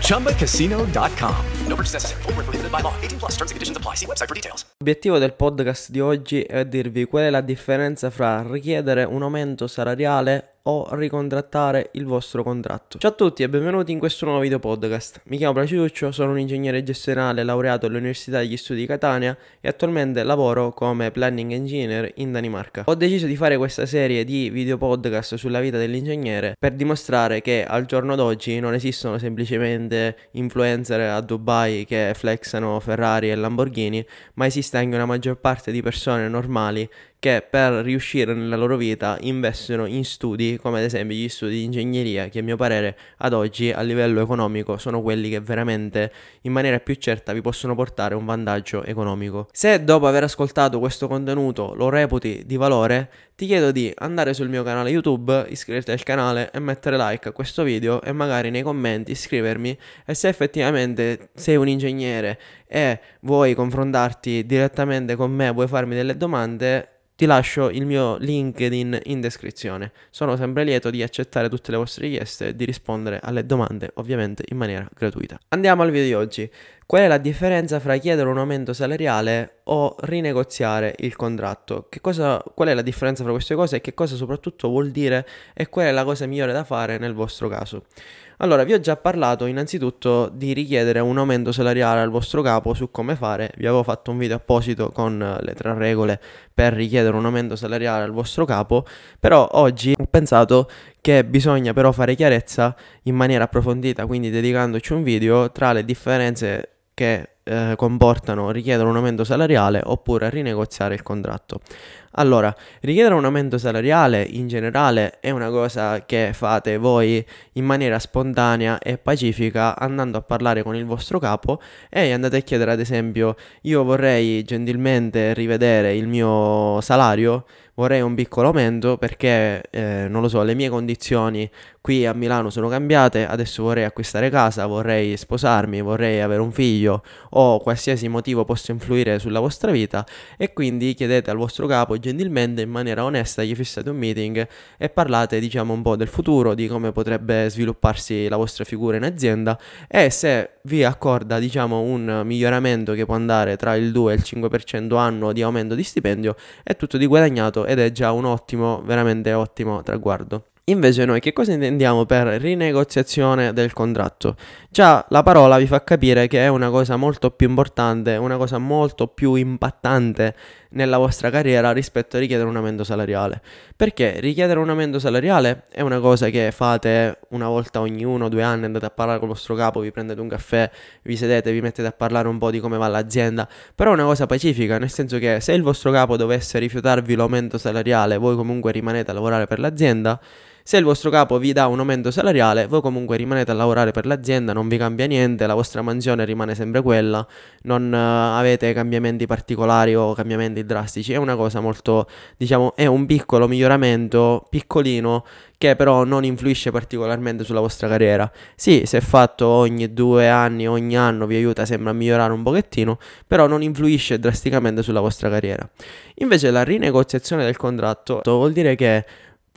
ChumbaCasino.com. No purchase necessary. Full prohibited by law. 18 plus terms and conditions apply. See website for details. L'obiettivo del podcast di oggi è dirvi qual è la differenza fra richiedere un aumento salariale o ricontrattare il vostro contratto. Ciao a tutti e benvenuti in questo nuovo video podcast. Mi chiamo Placiuccio, sono un ingegnere gestionale laureato all'Università degli Studi di Catania e attualmente lavoro come planning engineer in Danimarca. Ho deciso di fare questa serie di video podcast sulla vita dell'ingegnere per dimostrare che al giorno d'oggi non esistono semplicemente influencer a Dubai che flexano Ferrari e Lamborghini, ma esiste anche una maggior parte di persone normali che per riuscire nella loro vita investono in studi come ad esempio gli studi di ingegneria che a mio parere ad oggi a livello economico sono quelli che veramente in maniera più certa vi possono portare un vantaggio economico. Se dopo aver ascoltato questo contenuto lo reputi di valore, ti chiedo di andare sul mio canale YouTube, iscriverti al canale e mettere like a questo video e magari nei commenti scrivermi e se effettivamente sei un ingegnere e vuoi confrontarti direttamente con me, vuoi farmi delle domande, ti lascio il mio LinkedIn in descrizione. Sono sempre lieto di accettare tutte le vostre richieste e di rispondere alle domande, ovviamente in maniera gratuita. Andiamo al video di oggi. Qual è la differenza fra chiedere un aumento salariale o rinegoziare il contratto? Cosa, qual è la differenza fra queste cose e che cosa soprattutto vuol dire e qual è la cosa migliore da fare nel vostro caso? Allora, vi ho già parlato innanzitutto di richiedere un aumento salariale al vostro capo su come fare. Vi avevo fatto un video apposito con le tre regole per richiedere un aumento salariale al vostro capo, però oggi ho pensato che bisogna però fare chiarezza in maniera approfondita, quindi dedicandoci un video tra le differenze che eh, comportano richiedere un aumento salariale oppure rinegoziare il contratto. Allora, richiedere un aumento salariale in generale è una cosa che fate voi in maniera spontanea e pacifica andando a parlare con il vostro capo e andate a chiedere ad esempio io vorrei gentilmente rivedere il mio salario vorrei un piccolo aumento perché, eh, non lo so, le mie condizioni qui a Milano sono cambiate, adesso vorrei acquistare casa, vorrei sposarmi, vorrei avere un figlio o qualsiasi motivo possa influire sulla vostra vita e quindi chiedete al vostro capo gentilmente in maniera onesta, gli fissate un meeting e parlate diciamo un po' del futuro, di come potrebbe svilupparsi la vostra figura in azienda e se vi accorda diciamo un miglioramento che può andare tra il 2 e il 5% annuo di aumento di stipendio è tutto di guadagnato ed è già un ottimo, veramente ottimo traguardo. Invece noi che cosa intendiamo per rinegoziazione del contratto? Già la parola vi fa capire che è una cosa molto più importante, una cosa molto più impattante nella vostra carriera rispetto a richiedere un aumento salariale. Perché richiedere un aumento salariale è una cosa che fate una volta ogni uno o due anni, andate a parlare con il vostro capo, vi prendete un caffè, vi sedete, vi mettete a parlare un po' di come va l'azienda, però è una cosa pacifica, nel senso che se il vostro capo dovesse rifiutarvi l'aumento salariale, voi comunque rimanete a lavorare per l'azienda, se il vostro capo vi dà un aumento salariale, voi comunque rimanete a lavorare per l'azienda, non vi cambia niente, la vostra mansione rimane sempre quella, non uh, avete cambiamenti particolari o cambiamenti drastici. È una cosa molto, diciamo, è un piccolo miglioramento, piccolino, che però non influisce particolarmente sulla vostra carriera. Sì, se fatto ogni due anni, ogni anno vi aiuta sempre a migliorare un pochettino, però non influisce drasticamente sulla vostra carriera. Invece la rinegoziazione del contratto vuol dire che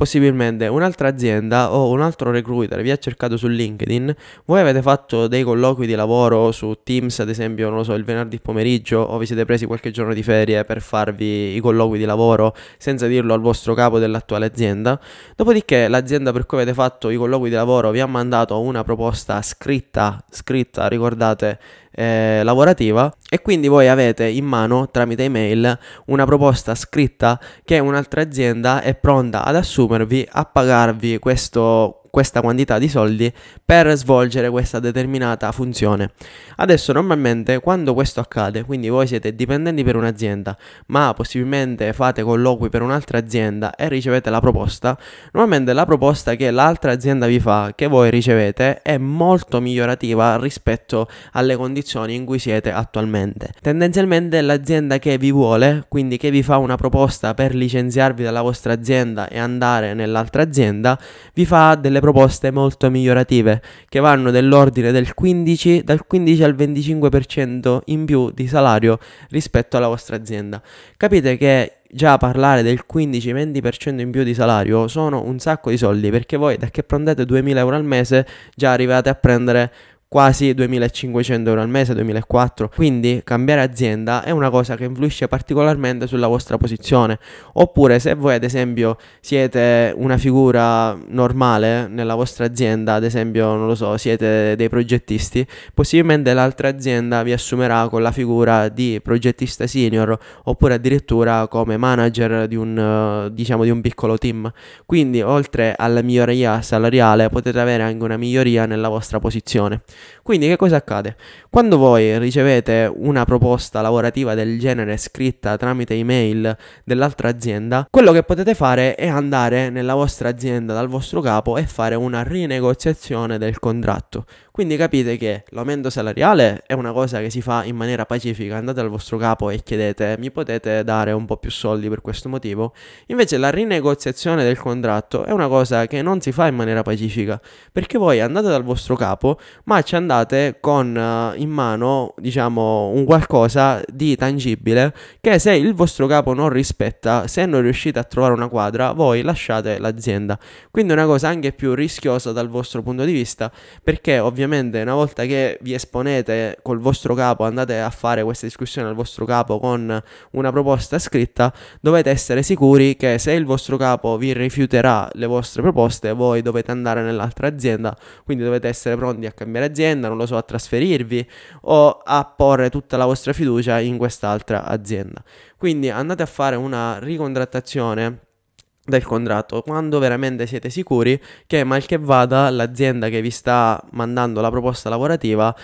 possibilmente un'altra azienda o un altro recruiter vi ha cercato su LinkedIn, voi avete fatto dei colloqui di lavoro su Teams, ad esempio, non lo so, il venerdì pomeriggio o vi siete presi qualche giorno di ferie per farvi i colloqui di lavoro senza dirlo al vostro capo dell'attuale azienda. Dopodiché l'azienda per cui avete fatto i colloqui di lavoro vi ha mandato una proposta scritta, scritta, ricordate, eh, lavorativa e quindi voi avete in mano tramite email una proposta scritta che un'altra azienda è pronta ad assumervi a pagarvi questo questa quantità di soldi per svolgere questa determinata funzione. Adesso normalmente quando questo accade, quindi voi siete dipendenti per un'azienda, ma possibilmente fate colloqui per un'altra azienda e ricevete la proposta, normalmente la proposta che l'altra azienda vi fa, che voi ricevete, è molto migliorativa rispetto alle condizioni in cui siete attualmente. Tendenzialmente l'azienda che vi vuole, quindi che vi fa una proposta per licenziarvi dalla vostra azienda e andare nell'altra azienda, vi fa delle proposte molto migliorative che vanno dell'ordine del 15, dal 15 al 25% in più di salario rispetto alla vostra azienda. Capite che già parlare del 15-20% in più di salario sono un sacco di soldi perché voi da che prendete 2000 euro al mese già arrivate a prendere quasi 2500 euro al mese, 2004. Quindi cambiare azienda è una cosa che influisce particolarmente sulla vostra posizione. Oppure se voi ad esempio siete una figura normale nella vostra azienda, ad esempio non lo so, siete dei progettisti, possibilmente l'altra azienda vi assumerà con la figura di progettista senior oppure addirittura come manager di un, diciamo, di un piccolo team. Quindi oltre alla miglioria salariale potete avere anche una miglioria nella vostra posizione. Quindi che cosa accade? Quando voi ricevete una proposta lavorativa del genere scritta tramite email dell'altra azienda, quello che potete fare è andare nella vostra azienda dal vostro capo e fare una rinegoziazione del contratto. Quindi capite che l'aumento salariale è una cosa che si fa in maniera pacifica, andate al vostro capo e chiedete mi potete dare un po' più soldi per questo motivo. Invece la rinegoziazione del contratto è una cosa che non si fa in maniera pacifica, perché voi andate dal vostro capo, ma ci andate con uh, in mano, diciamo, un qualcosa di tangibile che se il vostro capo non rispetta, se non riuscite a trovare una quadra, voi lasciate l'azienda. Quindi è una cosa anche più rischiosa dal vostro punto di vista, perché ovviamente ovviamente una volta che vi esponete col vostro capo, andate a fare questa discussione al vostro capo con una proposta scritta, dovete essere sicuri che se il vostro capo vi rifiuterà le vostre proposte, voi dovete andare nell'altra azienda, quindi dovete essere pronti a cambiare azienda, non lo so, a trasferirvi o a porre tutta la vostra fiducia in quest'altra azienda. Quindi andate a fare una ricontrattazione del contratto quando veramente siete sicuri che mal che vada l'azienda che vi sta mandando la proposta lavorativa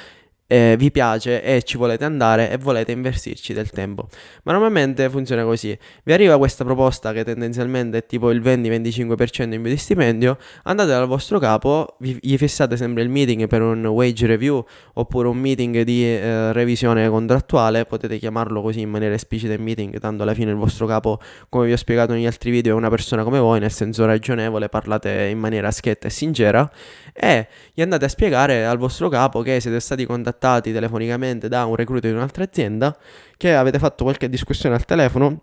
eh, vi piace e ci volete andare e volete investirci del tempo. Ma normalmente funziona così: vi arriva questa proposta che tendenzialmente è tipo il 20-25% in più di stipendio, andate dal vostro capo, vi, gli fissate sempre il meeting per un wage review oppure un meeting di eh, revisione contrattuale, potete chiamarlo così in maniera esplicita in meeting, tanto alla fine il vostro capo, come vi ho spiegato negli altri video, è una persona come voi, nel senso ragionevole, parlate in maniera schietta e sincera e gli andate a spiegare al vostro capo che siete stati contattati contattati telefonicamente da un recruiter di un'altra azienda, che avete fatto qualche discussione al telefono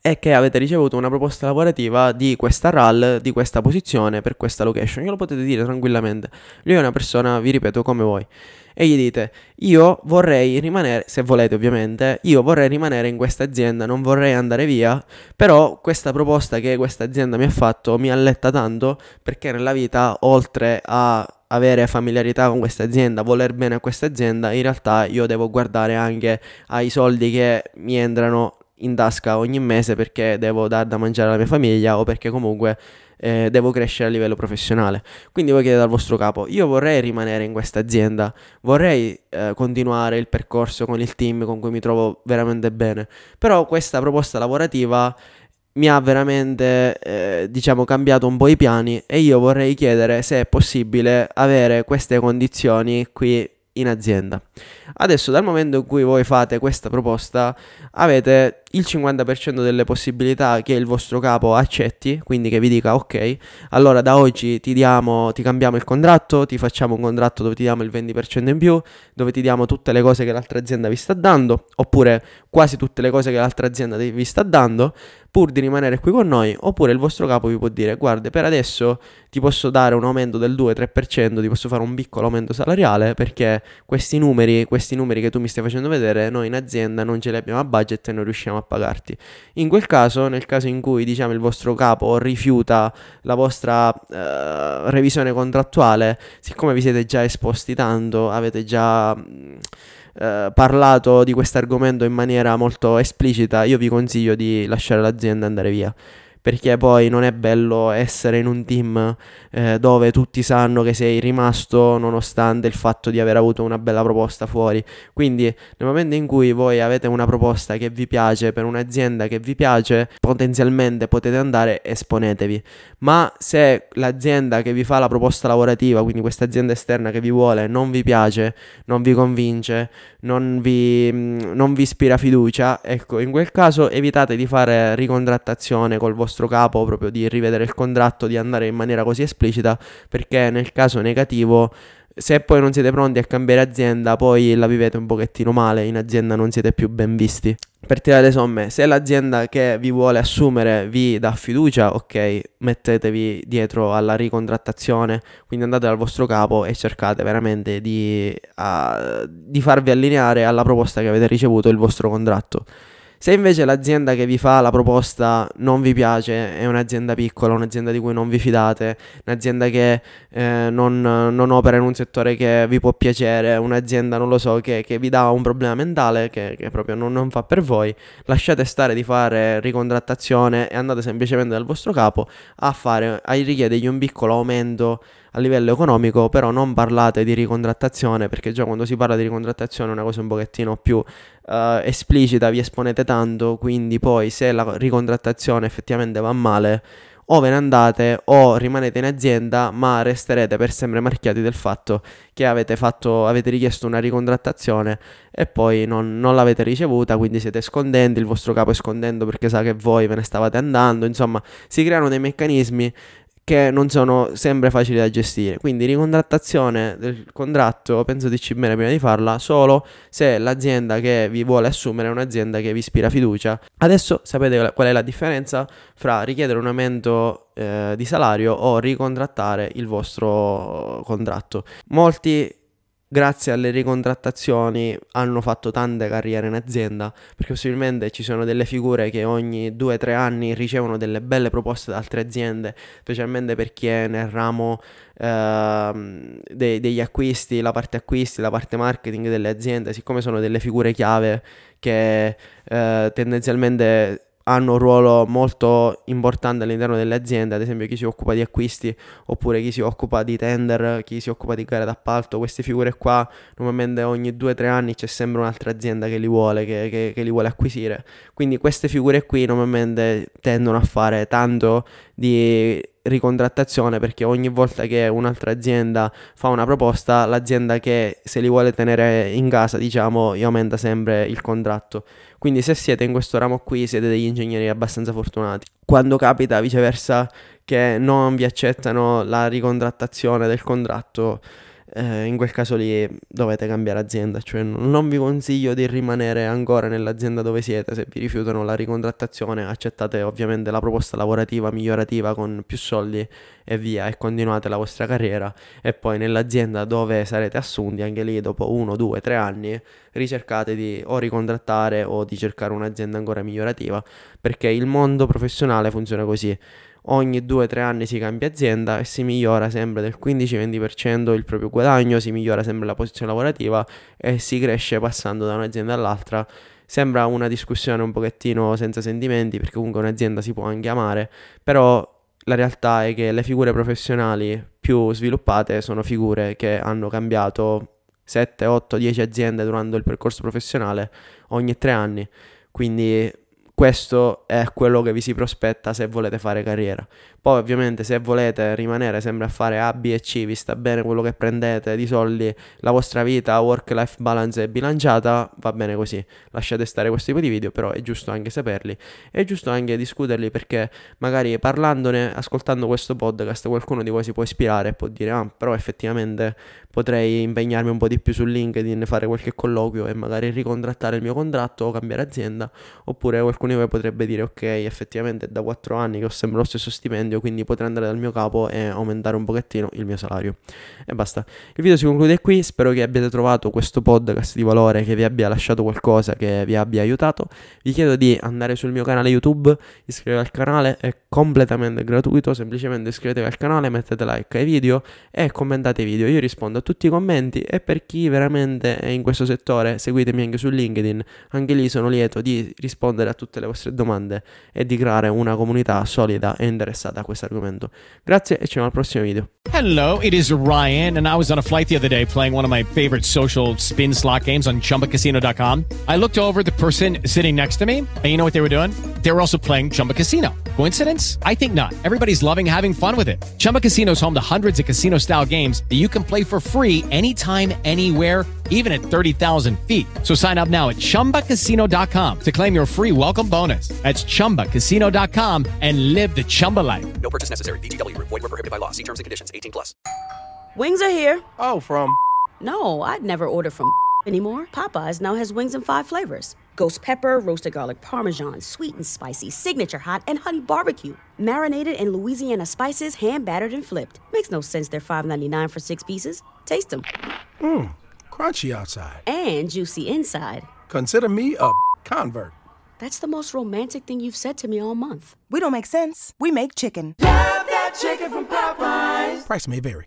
e che avete ricevuto una proposta lavorativa di questa RAL, di questa posizione, per questa location. Glielo potete dire tranquillamente. Lui è una persona, vi ripeto, come voi. E gli dite, io vorrei rimanere, se volete ovviamente, io vorrei rimanere in questa azienda, non vorrei andare via, però questa proposta che questa azienda mi ha fatto mi alletta tanto perché nella vita, oltre a avere familiarità con questa azienda, voler bene a questa azienda, in realtà io devo guardare anche ai soldi che mi entrano in tasca ogni mese perché devo dar da mangiare alla mia famiglia o perché comunque eh, devo crescere a livello professionale. Quindi voi chiedete al vostro capo, io vorrei rimanere in questa azienda, vorrei eh, continuare il percorso con il team con cui mi trovo veramente bene, però questa proposta lavorativa mi ha veramente, eh, diciamo, cambiato un po' i piani e io vorrei chiedere se è possibile avere queste condizioni qui in azienda. Adesso dal momento in cui voi fate questa proposta avete il 50% delle possibilità che il vostro capo accetti, quindi che vi dica ok, allora da oggi ti diamo, ti cambiamo il contratto, ti facciamo un contratto dove ti diamo il 20% in più, dove ti diamo tutte le cose che l'altra azienda vi sta dando, oppure quasi tutte le cose che l'altra azienda vi sta dando, pur di rimanere qui con noi, oppure il vostro capo vi può dire guarda per adesso ti posso dare un aumento del 2-3%, ti posso fare un piccolo aumento salariale perché questi numeri, questi numeri che tu mi stai facendo vedere, noi in azienda non ce li abbiamo a budget e non riusciamo a pagarti. In quel caso, nel caso in cui diciamo il vostro capo rifiuta la vostra uh, revisione contrattuale, siccome vi siete già esposti tanto, avete già... Uh, parlato di questo argomento in maniera molto esplicita, io vi consiglio di lasciare l'azienda e andare via perché poi non è bello essere in un team eh, dove tutti sanno che sei rimasto nonostante il fatto di aver avuto una bella proposta fuori. Quindi nel momento in cui voi avete una proposta che vi piace per un'azienda che vi piace, potenzialmente potete andare e esponetevi. Ma se l'azienda che vi fa la proposta lavorativa, quindi questa azienda esterna che vi vuole, non vi piace, non vi convince, non vi, non vi ispira fiducia, ecco, in quel caso evitate di fare ricontrattazione col vostro vostro capo proprio di rivedere il contratto, di andare in maniera così esplicita, perché nel caso negativo se poi non siete pronti a cambiare azienda, poi la vivete un pochettino male, in azienda non siete più ben visti. Per tirare le somme, se l'azienda che vi vuole assumere vi dà fiducia, ok, mettetevi dietro alla ricontrattazione, quindi andate dal vostro capo e cercate veramente di, uh, di farvi allineare alla proposta che avete ricevuto il vostro contratto. Se invece l'azienda che vi fa la proposta non vi piace, è un'azienda piccola, un'azienda di cui non vi fidate, un'azienda che eh, non, non, opera in un settore che vi può piacere, un'azienda, non lo so, che, che vi dà un problema mentale che, che proprio non, non, fa per voi, lasciate stare di fare ricontrattazione e andate semplicemente dal vostro capo a, fare, a richiedergli un piccolo aumento a livello economico, però non parlate di ricontrattazione perché già quando si parla di ricontrattazione è una cosa un pochettino più uh, esplicita, vi esponete tanto, quindi poi se la ricontrattazione effettivamente va male o ve ne andate o rimanete in azienda ma resterete per sempre marchiati del fatto che avete, fatto, avete richiesto una ricontrattazione e poi non, non, l'avete ricevuta quindi siete scondenti il vostro capo è scondendo perché sa che voi ve ne stavate andando insomma si creano dei meccanismi che non sono sempre facili da gestire. Quindi ricontrattazione del contratto, penso di bene prima di farla, solo se l'azienda che vi vuole assumere è un'azienda che vi ispira fiducia. Adesso sapete qual è la differenza fra richiedere un aumento eh, di salario o ricontrattare il vostro contratto. Molti grazie alle ricontrattazioni hanno fatto tante carriere in azienda perché possibilmente ci sono delle figure che ogni 2-3 anni ricevono delle belle proposte da altre aziende specialmente per chi è nel ramo eh, de- degli acquisti la parte acquisti la parte marketing delle aziende siccome sono delle figure chiave che eh, tendenzialmente hanno un ruolo molto importante all'interno delle aziende, ad esempio chi si occupa di acquisti oppure chi si occupa di tender, chi si occupa di gare d'appalto, queste figure qua normalmente ogni 2-3 anni c'è sempre un'altra azienda che li vuole, che, che, che li vuole acquisire, quindi queste figure qui normalmente tendono a fare tanto di ricontrattazione perché ogni volta che un'altra azienda fa una proposta, l'azienda che se li vuole tenere in casa, diciamo, gli aumenta sempre il contratto. Quindi se siete in questo ramo qui siete degli ingegneri abbastanza fortunati. Quando capita viceversa che non vi accettano la ricontrattazione del contratto, eh, in quel caso lì dovete cambiare azienda, cioè non vi consiglio di rimanere ancora nell'azienda dove siete, se vi rifiutano la ricontrattazione accettate ovviamente la proposta lavorativa migliorativa con più soldi e via e continuate la vostra carriera e poi nell'azienda dove sarete assunti anche lì dopo uno, due, tre anni ricercate di o ricontrattare o di cercare un'azienda ancora migliorativa perché il mondo professionale funziona così ogni 2-3 anni si cambia azienda e si migliora sempre del 15-20% il proprio guadagno, si migliora sempre la posizione lavorativa e si cresce passando da un'azienda all'altra. Sembra una discussione un pochettino senza sentimenti perché comunque un'azienda si può anche amare, però la realtà è che le figure professionali più sviluppate sono figure che hanno cambiato 7, 8, 10 aziende durante il percorso professionale ogni 3 anni. Quindi questo è quello che vi si prospetta se volete fare carriera. Poi ovviamente se volete rimanere sempre a fare A, B e C, vi sta bene quello che prendete di soldi, la vostra vita, work-life balance è bilanciata, va bene così. Lasciate stare questo tipo di video, però è giusto anche saperli. È giusto anche discuterli perché magari parlandone, ascoltando questo podcast, qualcuno di voi si può ispirare e può dire, ah, però effettivamente potrei impegnarmi un po' di più su LinkedIn, fare qualche colloquio e magari ricontrattare il mio contratto o cambiare azienda. Oppure qualcuno di voi potrebbe dire, ok, effettivamente è da 4 anni che ho sempre lo stesso stipendio, quindi potrei andare dal mio capo e aumentare un pochettino il mio salario. E basta. Il video si conclude qui, spero che abbiate trovato questo podcast di valore, che vi abbia lasciato qualcosa, che vi abbia aiutato. Vi chiedo di andare sul mio canale YouTube, iscrivetevi al canale, è completamente gratuito, semplicemente iscrivetevi al canale, mettete like ai video e commentate i video. Io rispondo a tutti i commenti e per chi veramente è in questo settore seguitemi anche su LinkedIn, anche lì sono lieto di rispondere a tutte le vostre domande e di creare una comunità solida e interessata questo argomento. Grazie e ci vediamo al prossimo video. Hello, it is Ryan and I was on a flight the other day playing one of my favorite social spin slot games on chumbacasino.com. I looked over the person sitting next to me and you know what they were doing? They were also playing Chumba Casino. Coincidence? I think not. Everybody's loving having fun with it. Chumba Casino is home to hundreds of casino style games that you can play for free anytime, anywhere, even at 30,000 feet. So sign up now at chumbacasino.com to claim your free welcome bonus. That's chumbacasino.com and live the Chumba life. No purchase necessary. VGW Group. Void were prohibited by law. See terms and conditions. 18 plus. Wings are here. Oh, from No, I'd never order from anymore. Popeyes now has wings in five flavors ghost pepper, roasted garlic parmesan, sweet and spicy, signature hot, and honey barbecue. Marinated in Louisiana spices, hand battered and flipped. Makes no sense they're $5.99 for six pieces. Taste them. Hmm. Crunchy outside. And juicy inside. Consider me a convert. That's the most romantic thing you've said to me all month. We don't make sense. We make chicken. Price may vary.